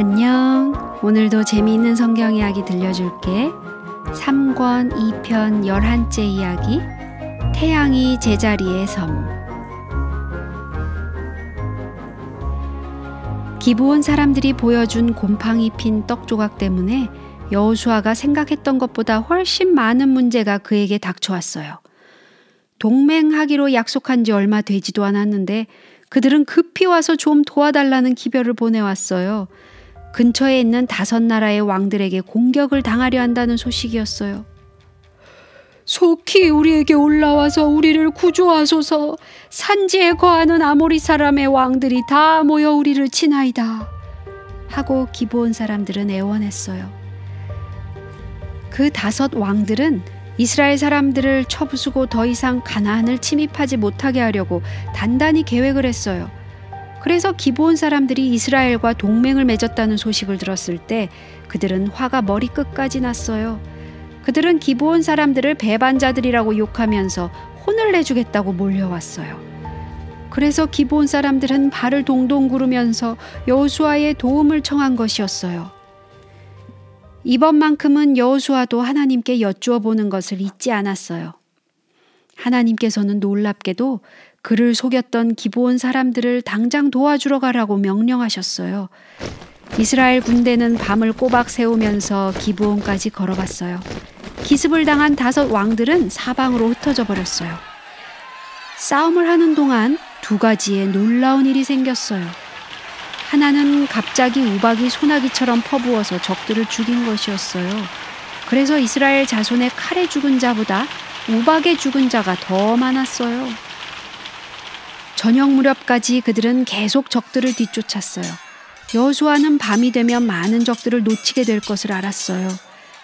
안녕. 오늘도 재미있는 성경 이야기 들려줄게. 3권 2편 11째 이야기. 태양이 제자리의 섬. 기부온 사람들이 보여준 곰팡이 핀 떡 조각 때문에 여호수아가 생각했던 것보다 훨씬 많은 문제가 그에게 닥쳐왔어요. 동맹하기로 약속한 지 얼마 되지도 않았는데 그들은 급히 와서 좀 도와달라는 기별을 보내왔어요. 근처에 있는 다섯 나라의 왕들에게 공격을 당하려 한다는 소식이었어요. 속히 우리에게 올라와서 우리를 구조하소서 산지에 거하는 아모리 사람의 왕들이 다 모여 우리를 치나이다. 하고 기부온 사람들은 애원했어요. 그 다섯 왕들은 이스라엘 사람들을 쳐부수고 더 이상 가나안을 침입하지 못하게 하려고 단단히 계획을 했어요. 그래서 기본 사람들이 이스라엘과 동맹을 맺었다는 소식을 들었을 때 그들은 화가 머리 끝까지 났어요. 그들은 기본 사람들을 배반자들이라고 욕하면서 혼을 내주겠다고 몰려왔어요. 그래서 기본 사람들은 발을 동동 구르면서 여호수아의 도움을 청한 것이었어요. 이번만큼은 여호수아도 하나님께 여쭈어 보는 것을 잊지 않았어요. 하나님께서는 놀랍게도 그를 속였던 기부온 사람들을 당장 도와주러 가라고 명령하셨어요. 이스라엘 군대는 밤을 꼬박 세우면서 기부온까지 걸어갔어요. 기습을 당한 다섯 왕들은 사방으로 흩어져 버렸어요. 싸움을 하는 동안 두 가지의 놀라운 일이 생겼어요. 하나는 갑자기 우박이 소나기처럼 퍼부어서 적들을 죽인 것이었어요. 그래서 이스라엘 자손의 칼에 죽은 자보다 우박에 죽은 자가 더 많았어요. 저녁 무렵까지 그들은 계속 적들을 뒤쫓았어요. 여수아는 밤이 되면 많은 적들을 놓치게 될 것을 알았어요.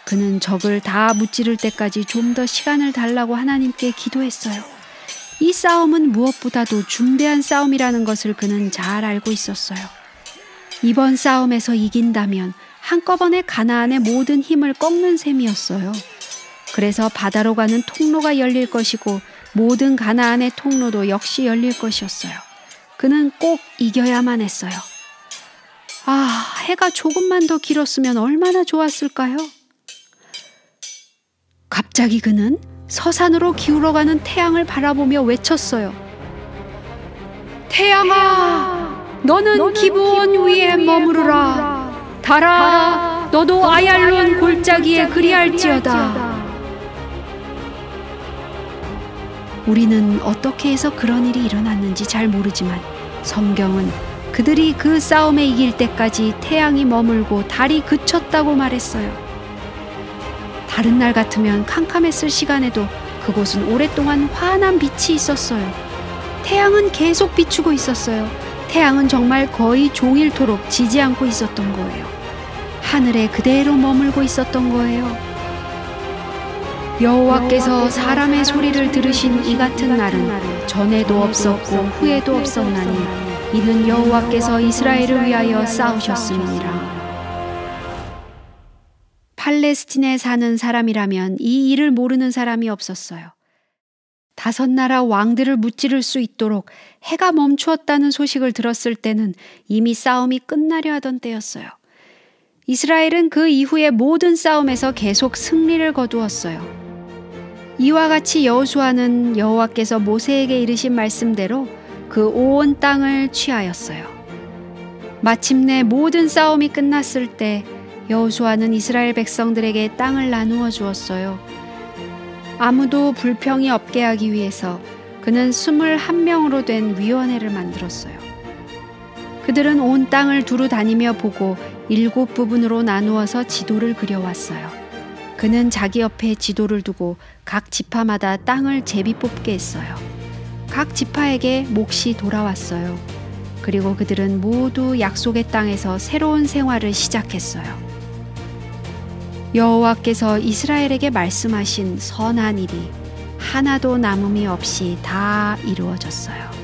그는 적을 다 무찌를 때까지 좀 더 시간을 달라고 하나님께 기도했어요. 이 싸움은 무엇보다도 중대한 싸움이라는 것을 그는 잘 알고 있었어요. 이번 싸움에서 이긴다면 한꺼번에 가나안의 모든 힘을 꺾는 셈이었어요. 그래서 바다로 가는 통로가 열릴 것이고 모든 가나안의 통로도 역시 열릴 것이었어요. 그는 꼭 이겨야만 했어요. 아, 해가 조금만 더 길었으면 얼마나 좋았을까요? 갑자기 그는 서산으로 기울어가는 태양을 바라보며 외쳤어요. 태양아, 너는 기본 위에 머무르라. 달아, 너도 아얄론 골짜기에 그리할지어다. 우리는 어떻게 해서 그런 일이 일어났는지 잘 모르지만 성경은 그들이 그 싸움에 이길 때까지 태양이 머물고 달이 그쳤다고 말했어요. 다른 날 같으면 캄캄했을 시간에도 그곳은 오랫동안 환한 빛이 있었어요. 태양은 계속 비추고 있었어요. 태양은 정말 거의 종일토록 지지 않고 있었던 거예요. 하늘에 그대로 머물고 있었던 거예요. 여호와께서 사람의 소리를 들으신 이 같은 날은 전에도 없었고 후에도 없었나니 이는 여호와께서 이스라엘을 위하여 싸우셨음이니라. 팔레스틴에 사는 사람이라면 이 일을 모르는 사람이 없었어요. 다섯 나라 왕들을 무찌를 수 있도록 해가 멈추었다는 소식을 들었을 때는 이미 싸움이 끝나려 하던 때였어요. 이스라엘은 그 이후의 모든 싸움에서 계속 승리를 거두었어요. 이와 같이 여호수아는 여호와께서 모세에게 이르신 말씀대로 그 온 땅을 취하였어요. 마침내 모든 싸움이 끝났을 때 여호수아는 이스라엘 백성들에게 땅을 나누어 주었어요. 아무도 불평이 없게 하기 위해서 그는 스물 한 명으로 된 위원회를 만들었어요. 그들은 온 땅을 두루 다니며 보고 일곱 부분으로 나누어서 지도를 그려왔어요. 그는 자기 옆에 지도를 두고 각 지파마다 땅을 제비 뽑게 했어요. 각 지파에게 몫이 돌아왔어요. 그리고 그들은 모두 약속의 땅에서 새로운 생활을 시작했어요. 여호와께서 이스라엘에게 말씀하신 선한 일이 하나도 남음이 없이 다 이루어졌어요.